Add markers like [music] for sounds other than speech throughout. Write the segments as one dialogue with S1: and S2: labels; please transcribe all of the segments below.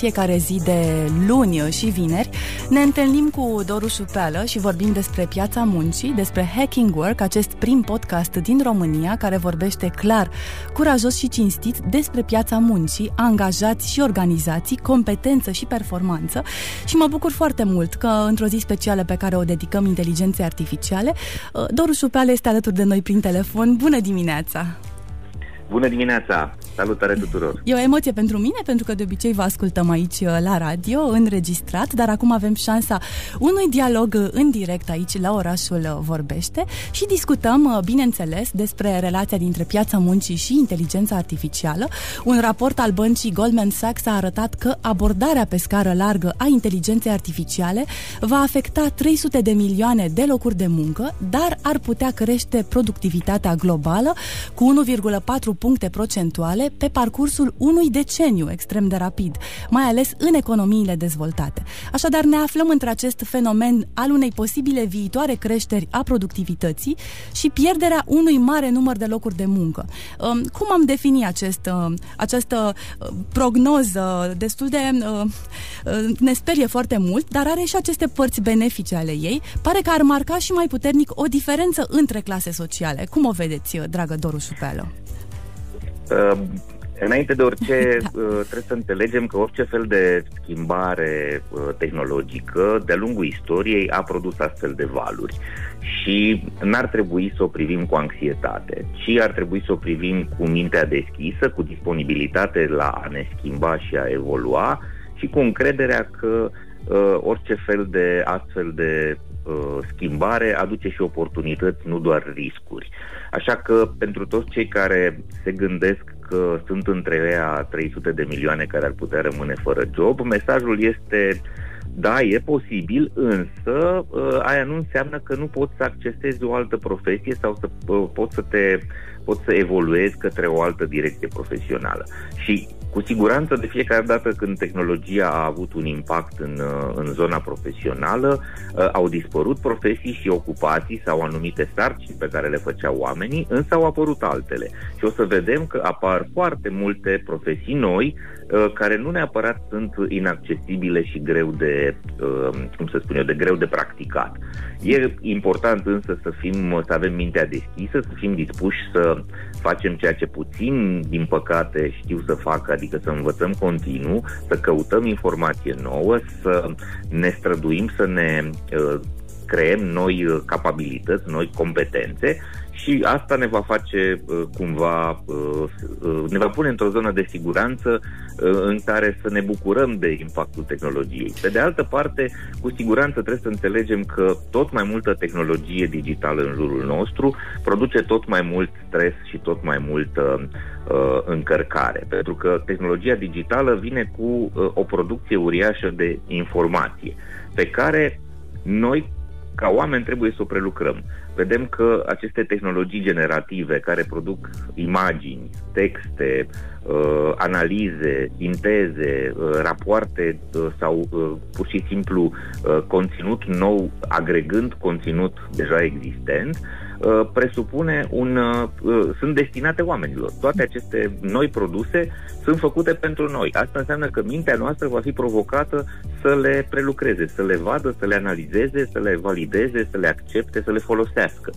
S1: fiecare zi de luni și vineri ne întâlnim cu Doru Șupeală și vorbim despre piața muncii, despre Hacking Work, acest prim podcast din România care vorbește clar, curajos și cinstit despre piața muncii, angajați și organizații, competență și performanță și mă bucur foarte mult că într-o zi specială pe care o dedicăm inteligenței artificiale, Doru Șupeală este alături de noi prin telefon. Bună dimineața!
S2: Bună dimineața! Salutare tuturor!
S1: E o emoție pentru mine, pentru că de obicei vă ascultăm aici uh, la radio, înregistrat, dar acum avem șansa unui dialog uh, în direct aici la orașul uh, Vorbește și discutăm, bineînțeles, despre relația dintre piața muncii și inteligența artificială. Un raport al băncii Goldman Sachs a arătat că abordarea pe scară largă a inteligenței artificiale va afecta 300 de milioane de locuri de muncă, dar ar putea crește productivitatea globală cu 1,4 puncte procentuale pe parcursul unui deceniu extrem de rapid, mai ales în economiile dezvoltate. Așadar, ne aflăm între acest fenomen al unei posibile viitoare creșteri a productivității și pierderea unui mare număr de locuri de muncă. Um, cum am definit acest, uh, această uh, prognoză destul de uh, ne sperie foarte mult, dar are și aceste părți benefice ale ei. Pare că ar marca și mai puternic o diferență între clase sociale. Cum o vedeți, dragă Doru Șupeală?
S2: Uh, înainte de orice, da. [laughs] uh, trebuie să înțelegem că orice fel de schimbare uh, tehnologică de-a lungul istoriei a produs astfel de valuri și n-ar trebui să o privim cu anxietate, ci ar trebui să o privim cu mintea deschisă, cu disponibilitate la a ne schimba și a evolua și cu încrederea că uh, orice fel de astfel de uh, schimbare aduce și oportunități, nu doar riscuri. Așa că pentru toți cei care se gândesc că sunt între ea 300 de milioane care ar putea rămâne fără job, mesajul este da, e posibil, însă uh, aia nu înseamnă că nu poți să accesezi o altă profesie sau să uh, poți să te poți să evoluezi către o altă direcție profesională. Și cu siguranță, de fiecare dată când tehnologia a avut un impact în, uh, în zona profesională, uh, au dispărut profesii și ocupații sau anumite sarcini pe care le făceau oamenii, însă au apărut altele. Și o să vedem că apar foarte multe profesii noi uh, care nu neapărat sunt inaccesibile și greu de, cum să spun eu, de greu de practicat. E important însă să fim, să avem mintea deschisă, să fim dispuși să facem ceea ce puțin, din păcate, știu să facă, adică să învățăm continuu, să căutăm informație nouă, să ne străduim să ne uh, creăm noi uh, capabilități, noi competențe și asta ne va face uh, cumva, uh, uh, ne va pune într-o zonă de siguranță în care să ne bucurăm de impactul tehnologiei. Pe de altă parte, cu siguranță trebuie să înțelegem că tot mai multă tehnologie digitală în jurul nostru produce tot mai mult stres și tot mai multă uh, încărcare, pentru că tehnologia digitală vine cu uh, o producție uriașă de informație pe care noi ca oameni trebuie să o prelucrăm. Vedem că aceste tehnologii generative care produc imagini, texte, uh, analize, sinteze, uh, rapoarte uh, sau uh, pur și simplu uh, conținut nou agregând conținut deja existent, uh, presupune un. Uh, uh, sunt destinate oamenilor. Toate aceste noi produse sunt făcute pentru noi. Asta înseamnă că mintea noastră va fi provocată să le prelucreze, să le vadă, să le analizeze, să le valideze, să le accepte, să le folosească.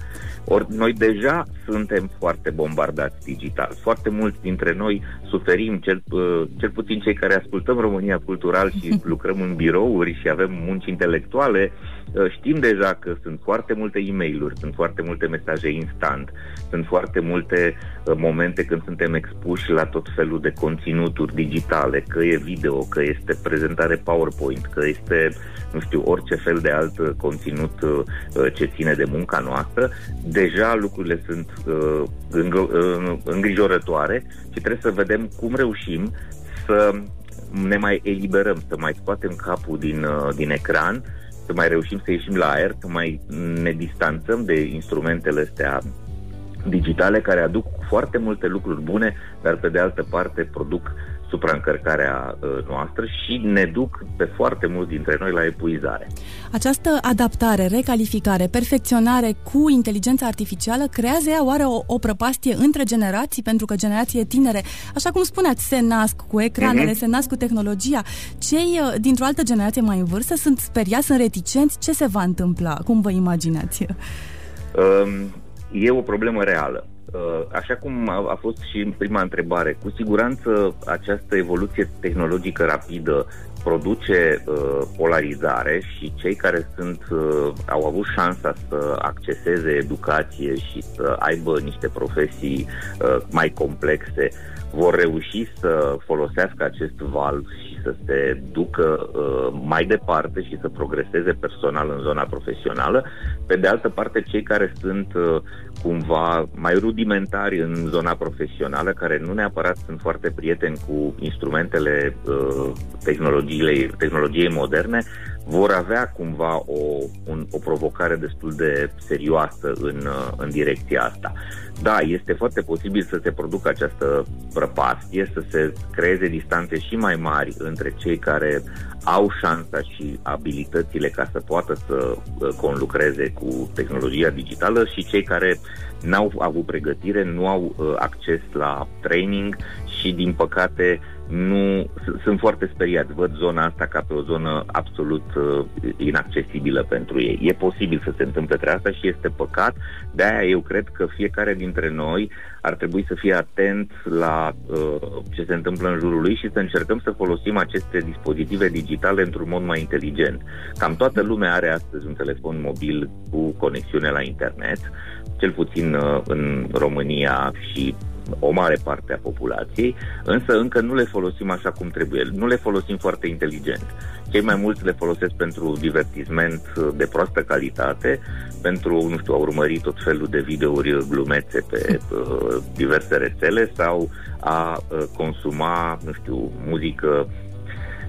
S2: Ori noi deja suntem foarte bombardați digital. Foarte mulți dintre noi suferim, cel, uh, cel puțin cei care ascultăm România Cultural și [laughs] lucrăm în birouri și avem munci intelectuale, uh, știm deja că sunt foarte multe e mail sunt foarte multe mesaje instant, sunt foarte multe uh, momente când suntem expuși la tot felul de conținuturi digitale, că e video, că este prezentare PowerPoint, că este, nu știu, orice fel de alt conținut ce ține de munca noastră, deja lucrurile sunt îngrijorătoare și trebuie să vedem cum reușim să ne mai eliberăm, să mai scoatem capul din, din ecran, să mai reușim să ieșim la aer, să mai ne distanțăm de instrumentele astea digitale care aduc foarte multe lucruri bune, dar pe de altă parte produc supraîncărcarea uh, noastră și ne duc pe foarte mulți dintre noi la epuizare.
S1: Această adaptare, recalificare, perfecționare cu inteligența artificială creează ea oare o, o prăpastie între generații? Pentru că generații tinere, așa cum spuneați, se nasc cu ecranele, uh-huh. se nasc cu tehnologia. Cei uh, dintr-o altă generație mai în vârstă sunt speriați, sunt reticenți. Ce se va întâmpla? Cum vă imaginați?
S2: Um, e o problemă reală. Uh, așa cum a fost și în prima întrebare, cu siguranță această evoluție tehnologică rapidă produce uh, polarizare și cei care sunt uh, au avut șansa să acceseze educație și să aibă niște profesii mai complexe vor reuși să folosească acest val și să se ducă uh, mai departe și să progreseze personal în zona profesională. Pe de altă parte, cei care sunt uh, cumva mai rudimentari în zona profesională, care nu neapărat sunt foarte prieteni cu instrumentele uh, tehnologiei, tehnologiei moderne, vor avea cumva o, un, o provocare destul de serioasă în, uh, în direcția asta. Da, este foarte posibil să se producă această prăpastie, să se creeze distanțe și mai mari între cei care au șansa și abilitățile ca să poată să uh, conlucreze cu tehnologia digitală și cei care n-au avut pregătire, nu au uh, acces la training și, din păcate, nu sunt foarte speriat. Văd zona asta ca pe o zonă absolut uh, inaccesibilă pentru ei. E posibil să se întâmple treaba asta și este păcat. De aia eu cred că fiecare dintre noi ar trebui să fie atent la uh, ce se întâmplă în jurul lui și să încercăm să folosim aceste dispozitive digitale într-un mod mai inteligent. Cam toată lumea are astăzi un telefon mobil cu conexiune la internet, cel puțin uh, în România și o mare parte a populației, însă încă nu le folosim așa cum trebuie. Nu le folosim foarte inteligent. Cei mai mulți le folosesc pentru divertisment de proastă calitate, pentru, nu știu, a urmări tot felul de videouri glumețe pe [laughs] uh, diverse rețele sau a uh, consuma, nu știu, muzică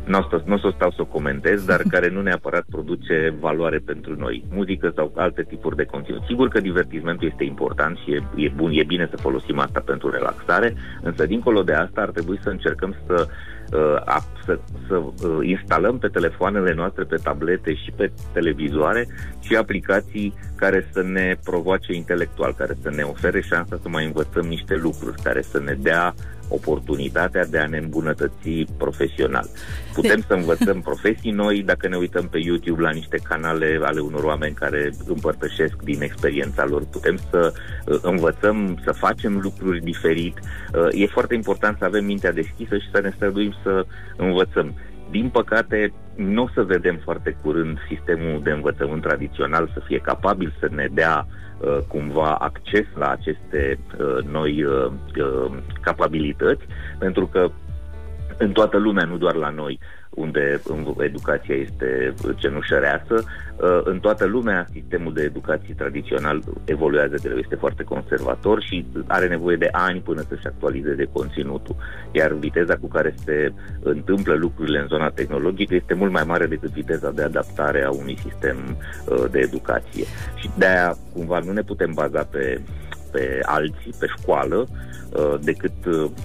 S2: nu o, să, nu o să stau să o comentez, dar [laughs] care nu neapărat produce valoare pentru noi, muzică sau alte tipuri de conținut. Sigur că divertismentul este important și e, e bun, e bine să folosim asta pentru relaxare, însă dincolo de asta ar trebui să încercăm să uh, să, să uh, instalăm pe telefoanele noastre, pe tablete și pe televizoare și aplicații care să ne provoace intelectual, care să ne ofere șansa să mai învățăm niște lucruri, care să ne dea oportunitatea de a ne îmbunătăți profesional. Putem să învățăm [laughs] profesii noi dacă ne uităm pe YouTube la niște canale ale unor oameni care împărtășesc din experiența lor. Putem să uh, învățăm, să facem lucruri diferit. Uh, e foarte important să avem mintea deschisă și să ne străduim să învățăm. Din păcate, nu o să vedem foarte curând sistemul de învățământ tradițional să fie capabil să ne dea uh, cumva acces la aceste uh, noi uh, uh, capabilități, pentru că în toată lumea, nu doar la noi, unde educația este cenușăreață. Uh, în toată lumea, sistemul de educație tradițional evoluează greu, este foarte conservator și are nevoie de ani până să-și actualizeze conținutul. Iar viteza cu care se întâmplă lucrurile în zona tehnologică este mult mai mare decât viteza de adaptare a unui sistem uh, de educație. Și de-aia, cumva, nu ne putem baza pe pe alții, pe școală, uh, decât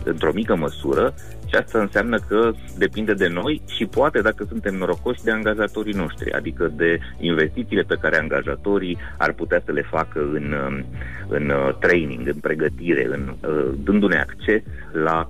S2: într-o mică măsură și asta înseamnă că depinde de noi și poate, dacă suntem norocoși, de angajatorii noștri, adică de investițiile pe care angajatorii ar putea să le facă în, um, în uh, training, în pregătire, în, uh, dându-ne acces la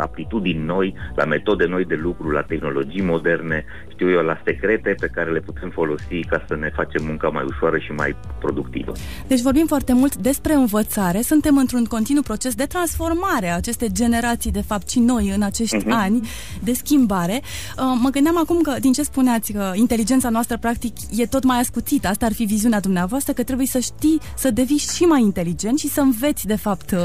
S2: aptitudini noi, la metode noi de lucru, la tehnologii moderne, știu eu, la secrete pe care le putem folosi ca să ne facem munca mai ușoară și mai productivă.
S1: Deci vorbim foarte mult despre învățare, suntem într-un continuu proces de transformare a acestei generații, de fapt, și noi noi în acești uh-huh. ani de schimbare. Uh, mă gândeam acum că, din ce spuneați, că inteligența noastră practic e tot mai ascuțită. Asta ar fi viziunea dumneavoastră, că trebuie să știi să devii și mai inteligent și să înveți, de fapt, uh,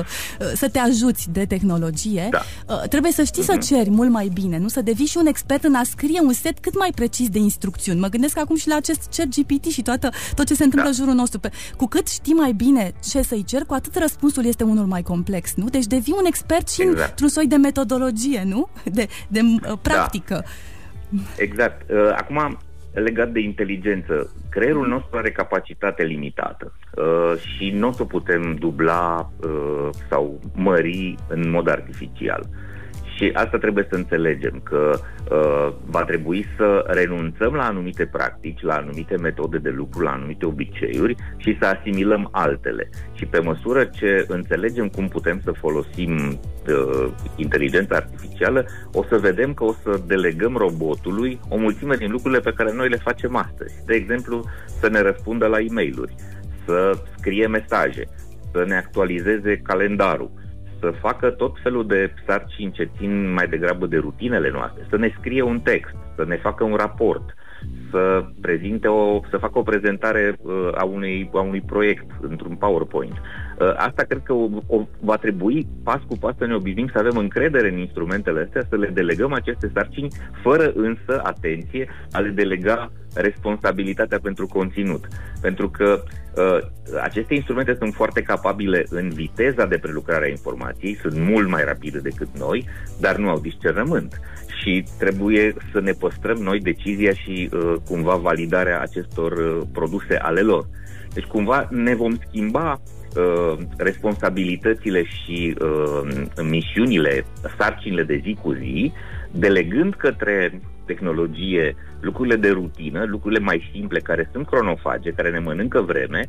S1: să te ajuți de tehnologie. Da. Uh, trebuie să știi uh-huh. să mhm. ceri mult mai bine, nu? Să devii și un expert în a scrie un set cât mai precis de instrucțiuni. Mă gândesc acum și la acest chat GPT și toată, tot ce se întâmplă da. în jurul nostru. Cu cât știi mai bine ce să-i cer, cu atât răspunsul este unul mai complex, nu? Deci devii un expert și exact. într-un soi de metodologie tehnologie, nu? De, de uh, practică.
S2: Da. Exact. Uh, acum, legat de inteligență, creierul nostru are capacitate limitată uh, și nu o să putem dubla uh, sau mări în mod artificial. Și asta trebuie să înțelegem, că uh, va trebui să renunțăm la anumite practici, la anumite metode de lucru, la anumite obiceiuri și să asimilăm altele. Și pe măsură ce înțelegem cum putem să folosim uh, inteligența artificială, o să vedem că o să delegăm robotului o mulțime din lucrurile pe care noi le facem astăzi. De exemplu, să ne răspundă la e mail să scrie mesaje, să ne actualizeze calendarul, să facă tot felul de sarcini ce țin mai degrabă de rutinele noastre, să ne scrie un text, să ne facă un raport, să prezinte o, să facă o prezentare uh, a, unui, a unui proiect într-un PowerPoint. Uh, asta cred că o, o, va trebui pas cu pas să ne obișnim să avem încredere în instrumentele astea, să le delegăm aceste sarcini, fără însă, atenție, a le delega responsabilitatea pentru conținut. Pentru că uh, aceste instrumente sunt foarte capabile în viteza de prelucrare a informației, sunt mult mai rapide decât noi, dar nu au discernământ. Și trebuie să ne păstrăm noi decizia și uh, cumva validarea acestor uh, produse ale lor. Deci cumva ne vom schimba uh, responsabilitățile și uh, misiunile, sarcinile de zi cu zi, delegând către tehnologie lucrurile de rutină, lucrurile mai simple care sunt cronofage, care ne mănâncă vreme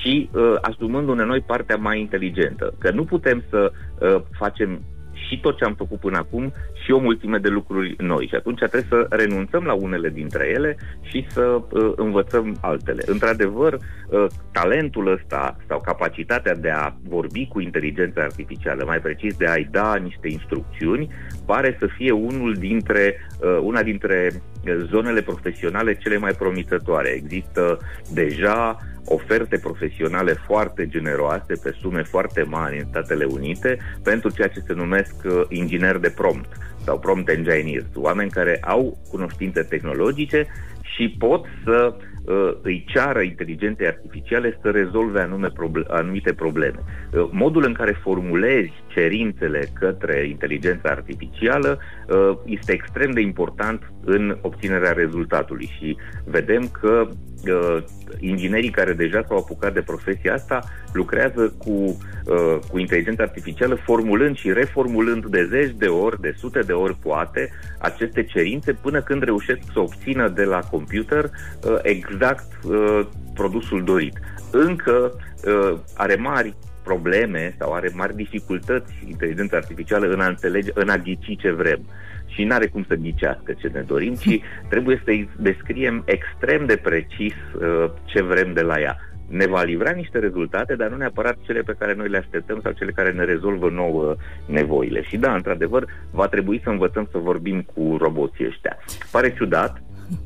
S2: și uh, asumându-ne noi partea mai inteligentă. Că nu putem să uh, facem și tot ce am făcut până acum și o mulțime de lucruri noi. Și atunci trebuie să renunțăm la unele dintre ele și să uh, învățăm altele. Într-adevăr, uh, talentul ăsta sau capacitatea de a vorbi cu inteligența artificială, mai precis de a-i da niște instrucțiuni, pare să fie unul dintre, uh, una dintre zonele profesionale cele mai promițătoare. Există deja oferte profesionale foarte generoase pe sume foarte mari în Statele Unite pentru ceea ce se numesc uh, ingineri de prompt sau prompt engineers, oameni care au cunoștințe tehnologice și pot să uh, îi ceară inteligenței artificiale să rezolve anume proble- anumite probleme. Uh, modul în care formulezi cerințele către inteligența artificială uh, este extrem de important în obținerea rezultatului și vedem că uh, inginerii care deja s-au apucat de profesia asta lucrează cu, uh, cu inteligența artificială formulând și reformulând de zeci de ori, de sute de ori poate, aceste cerințe până când reușesc să obțină de la computer uh, exact uh, produsul dorit. Încă uh, are mari probleme sau are mari dificultăți inteligența artificială în a înțelege, în a ghici ce vrem. Și nu are cum să ghicească ce ne dorim, ci [laughs] trebuie să-i descriem extrem de precis uh, ce vrem de la ea. Ne va livra niște rezultate, dar nu neapărat cele pe care noi le așteptăm sau cele care ne rezolvă nouă nevoile. Și da, într-adevăr, va trebui să învățăm să vorbim cu roboții ăștia. Pare ciudat,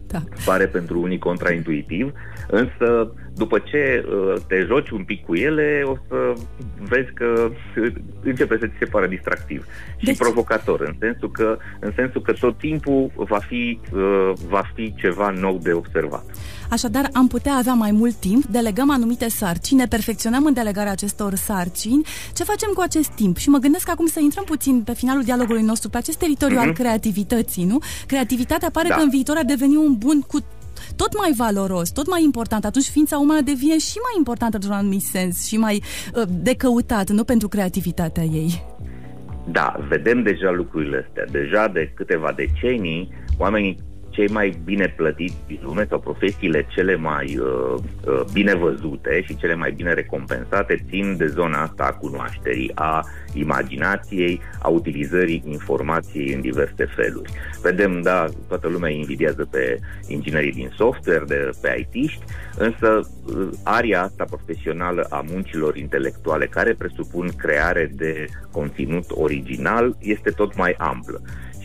S2: da. pare pentru unii contraintuitiv, însă după ce uh, te joci un pic cu ele, o să vezi că începe să ți se pară distractiv deci... și provocator, în sensul că, în sensul că tot timpul va fi, uh, va fi ceva nou de observat.
S1: Așadar, am putea avea mai mult timp, delegăm anumite sarcini, ne perfecționăm în delegarea acestor sarcini. Ce facem cu acest timp? Și mă gândesc acum să intrăm puțin pe finalul dialogului nostru, pe acest teritoriu mm-hmm. al mhm. creativității, nu? Creativitatea pare da. că în viitor ar deveni un bun cu tot mai valoros, tot mai important, atunci ființa umană devine și mai importantă într-un anumit sens și mai uh, de căutat, nu pentru creativitatea ei.
S2: Da, vedem deja lucrurile astea. Deja de câteva decenii, oamenii cei mai bine plătiți din lume sau profesiile cele mai uh, uh, bine văzute și cele mai bine recompensate țin de zona asta a cunoașterii, a imaginației, a utilizării informației în diverse feluri. Vedem, da, toată lumea invidiază pe inginerii din software, de, pe IT-ști, însă uh, aria asta profesională a muncilor intelectuale care presupun creare de conținut original este tot mai amplă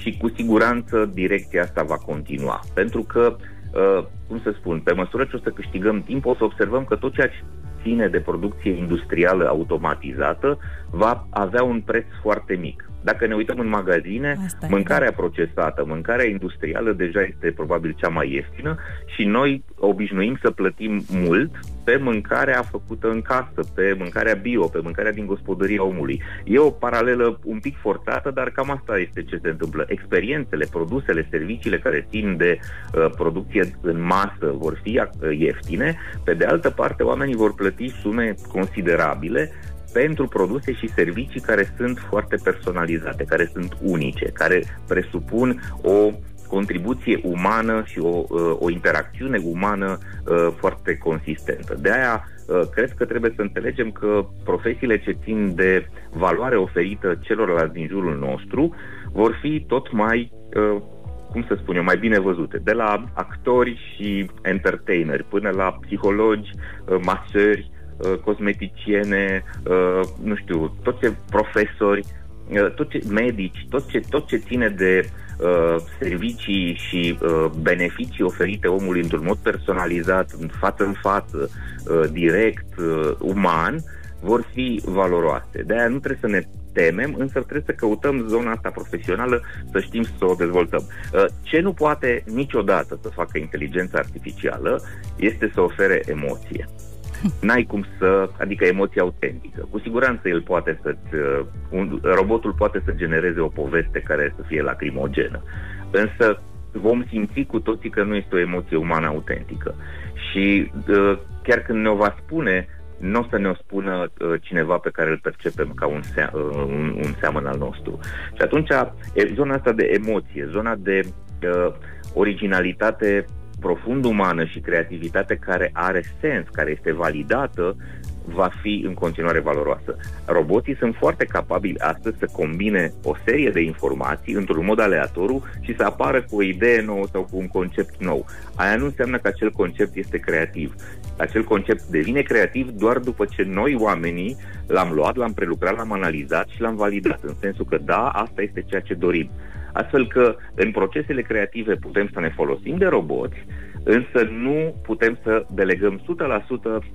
S2: și cu siguranță direcția asta va continua. Pentru că, uh, cum să spun, pe măsură ce o să câștigăm timp, o să observăm că tot ceea ce ține de producție industrială automatizată va avea un preț foarte mic. Dacă ne uităm în magazine, Asta mâncarea da. procesată, mâncarea industrială deja este probabil cea mai ieftină și noi obișnuim să plătim mult pe mâncarea făcută în casă, pe mâncarea bio, pe mâncarea din gospodăria omului. E o paralelă un pic forțată, dar cam asta este ce se întâmplă. Experiențele, produsele, serviciile care țin de uh, producție în masă vor fi uh, ieftine, pe de altă parte oamenii vor plăti sume considerabile pentru produse și servicii care sunt foarte personalizate, care sunt unice, care presupun o contribuție umană și o, uh, o interacțiune umană uh, foarte consistentă. De aia uh, cred că trebuie să înțelegem că profesiile ce țin de valoare oferită celorlalți din jurul nostru vor fi tot mai cum să spun eu, mai bine văzute, de la actori și entertaineri până la psihologi, masări, cosmeticiene, nu știu, toți ce profesori, tot ce medici, tot ce, tot ce ține de Uh, servicii și uh, beneficii oferite omului într-un mod personalizat, în față în față, uh, direct, uh, uman, vor fi valoroase. De aia nu trebuie să ne temem, însă trebuie să căutăm zona asta profesională, să știm să o dezvoltăm. Uh, ce nu poate niciodată să facă inteligența artificială este să ofere emoție. N-ai cum să, adică emoție autentică. Cu siguranță el poate să uh, un, robotul poate să genereze o poveste care să fie lacrimogenă. Însă vom simți cu toții că nu este o emoție umană autentică. Și uh, chiar când ne-o va spune, nu o să ne-o spună uh, cineva pe care îl percepem ca un, sea, uh, un, un seamăn al nostru. Și atunci, e, zona asta de emoție, zona de uh, originalitate profund umană și creativitate care are sens, care este validată, va fi în continuare valoroasă. Roboții sunt foarte capabili astăzi să combine o serie de informații într-un mod aleatoriu și să apară cu o idee nouă sau cu un concept nou. Aia nu înseamnă că acel concept este creativ. Acel concept devine creativ doar după ce noi, oamenii, l-am luat, l-am prelucrat, l-am analizat și l-am validat, în sensul că da, asta este ceea ce dorim astfel că în procesele creative putem să ne folosim de roboți, însă nu putem să delegăm 100%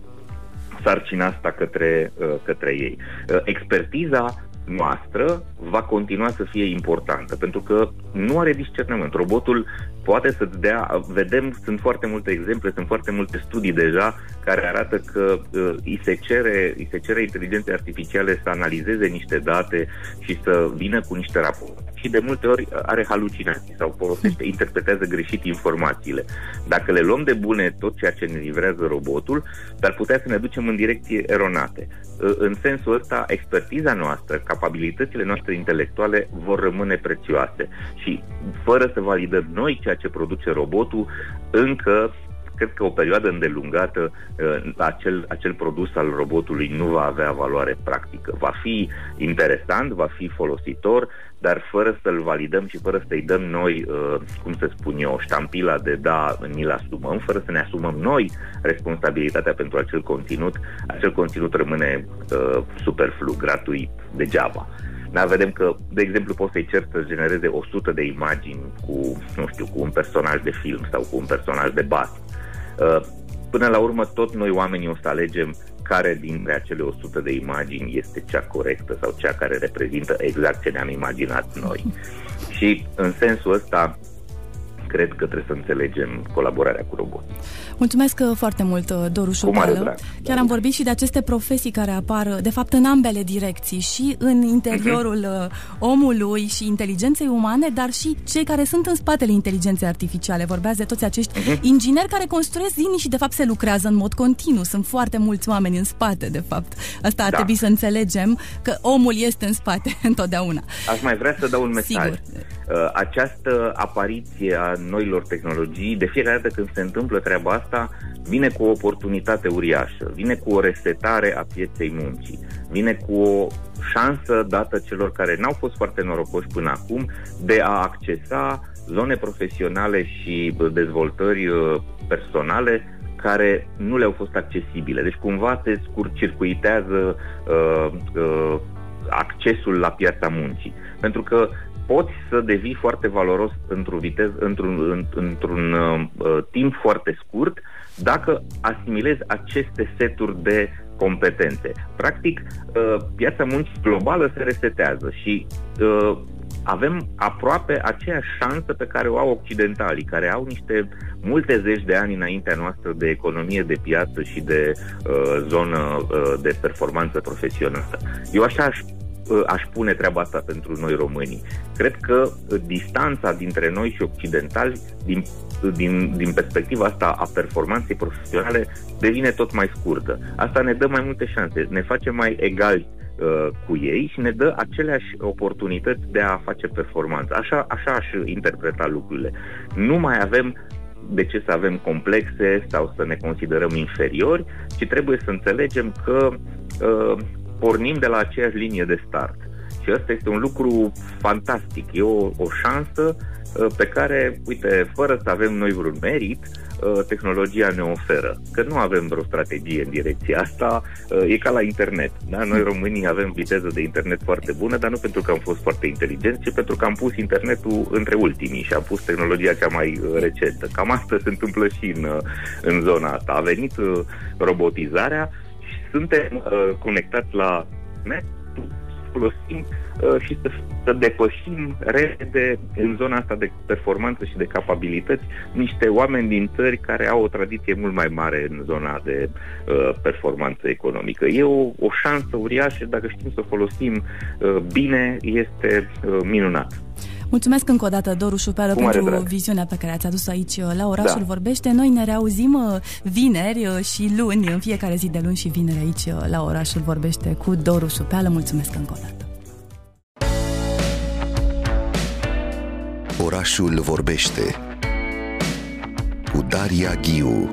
S2: sarcina asta către, uh, către ei. Uh, expertiza noastră va continua să fie importantă, pentru că nu are discernământ. Robotul poate să-ți dea, vedem, sunt foarte multe exemple, sunt foarte multe studii deja care arată că uh, îi, se cere, îi se cere inteligenței artificiale să analizeze niște date și să vină cu niște rapoarte și de multe ori are halucinații sau folosește, interpretează greșit informațiile. Dacă le luăm de bune tot ceea ce ne livrează robotul, dar putea să ne ducem în direcție eronate. În sensul ăsta, expertiza noastră, capabilitățile noastre intelectuale vor rămâne prețioase și fără să validăm noi ceea ce produce robotul, încă cred că o perioadă îndelungată uh, acel, acel produs al robotului nu va avea valoare practică. Va fi interesant, va fi folositor, dar fără să-l validăm și fără să-i dăm noi, uh, cum să spun eu, ștampila de da, ni-l asumăm, fără să ne asumăm noi responsabilitatea pentru acel conținut, acel conținut rămâne uh, superflu, gratuit, degeaba. Dar vedem că, de exemplu, poți să-i cer să genereze 100 de imagini cu, nu știu, cu un personaj de film sau cu un personaj de bas. Uh, până la urmă, tot noi oamenii o să alegem care dintre acele 100 de imagini este cea corectă sau cea care reprezintă exact ce ne-am imaginat noi. Și în sensul ăsta, cred că trebuie să înțelegem colaborarea cu roboții.
S1: Mulțumesc uh, foarte mult, uh, Doru Șopală. Chiar am vorbit și de aceste profesii care apar, uh, de fapt, în ambele direcții, și în interiorul uh-huh. omului și inteligenței umane, dar și cei care sunt în spatele inteligenței artificiale. Vorbeați de toți acești uh-huh. ingineri care construiesc zilnic și, de fapt, se lucrează în mod continuu. Sunt foarte mulți oameni în spate, de fapt. Asta ar da. trebui să înțelegem, că omul este în spate [laughs] întotdeauna.
S2: Aș mai vrea să dau un mesaj. Sigur. Această apariție a noilor tehnologii, de fiecare dată când se întâmplă treaba asta, asta vine cu o oportunitate uriașă, vine cu o resetare a pieței muncii, vine cu o șansă dată celor care n-au fost foarte norocoși până acum de a accesa zone profesionale și dezvoltări uh, personale care nu le-au fost accesibile. Deci cumva se scurcircuitează uh, uh, accesul la piața muncii. Pentru că poți să devii foarte valoros într-un, vitez, într-un, într-un uh, uh, timp foarte scurt dacă asimilezi aceste seturi de competențe. Practic, uh, piața muncii globală se resetează și uh, avem aproape aceeași șansă pe care o au occidentalii, care au niște multe zeci de ani înaintea noastră de economie de piață și de uh, zonă uh, de performanță profesională. Eu așa aș aș pune treaba asta pentru noi românii. Cred că distanța dintre noi și occidentali, din, din, din perspectiva asta a performanței profesionale, devine tot mai scurtă. Asta ne dă mai multe șanse, ne face mai egali uh, cu ei și ne dă aceleași oportunități de a face performanță. Așa, așa aș interpreta lucrurile. Nu mai avem de ce să avem complexe sau să ne considerăm inferiori, ci trebuie să înțelegem că uh, pornim de la aceeași linie de start. Și ăsta este un lucru fantastic, e o, o șansă uh, pe care, uite, fără să avem noi vreun merit, uh, tehnologia ne oferă. Că nu avem vreo strategie în direcția asta, uh, e ca la internet. Da? Noi românii avem viteză de internet foarte bună, dar nu pentru că am fost foarte inteligenți, ci pentru că am pus internetul între ultimii și am pus tehnologia cea mai recentă. Cam asta se întâmplă și în, în zona asta. A venit robotizarea și suntem conectați la net, folosim uh, și să, să depășim repede în zona asta de performanță și de capabilități niște oameni din țări care au o tradiție mult mai mare în zona de uh, performanță economică. E o, o șansă uriașă, dacă știm să folosim uh, bine, este uh, minunat.
S1: Mulțumesc încă o dată, Doru Șupeală, pentru drag. viziunea pe care ați adus aici uh, la Orașul da. Vorbește. Noi ne reauzim uh, vineri uh, și luni, în fiecare zi de luni și vineri aici la Orașul Vorbește cu Doru Șupeală. Mulțumesc încă o dată.
S3: Orașul Vorbește cu Daria Ghiu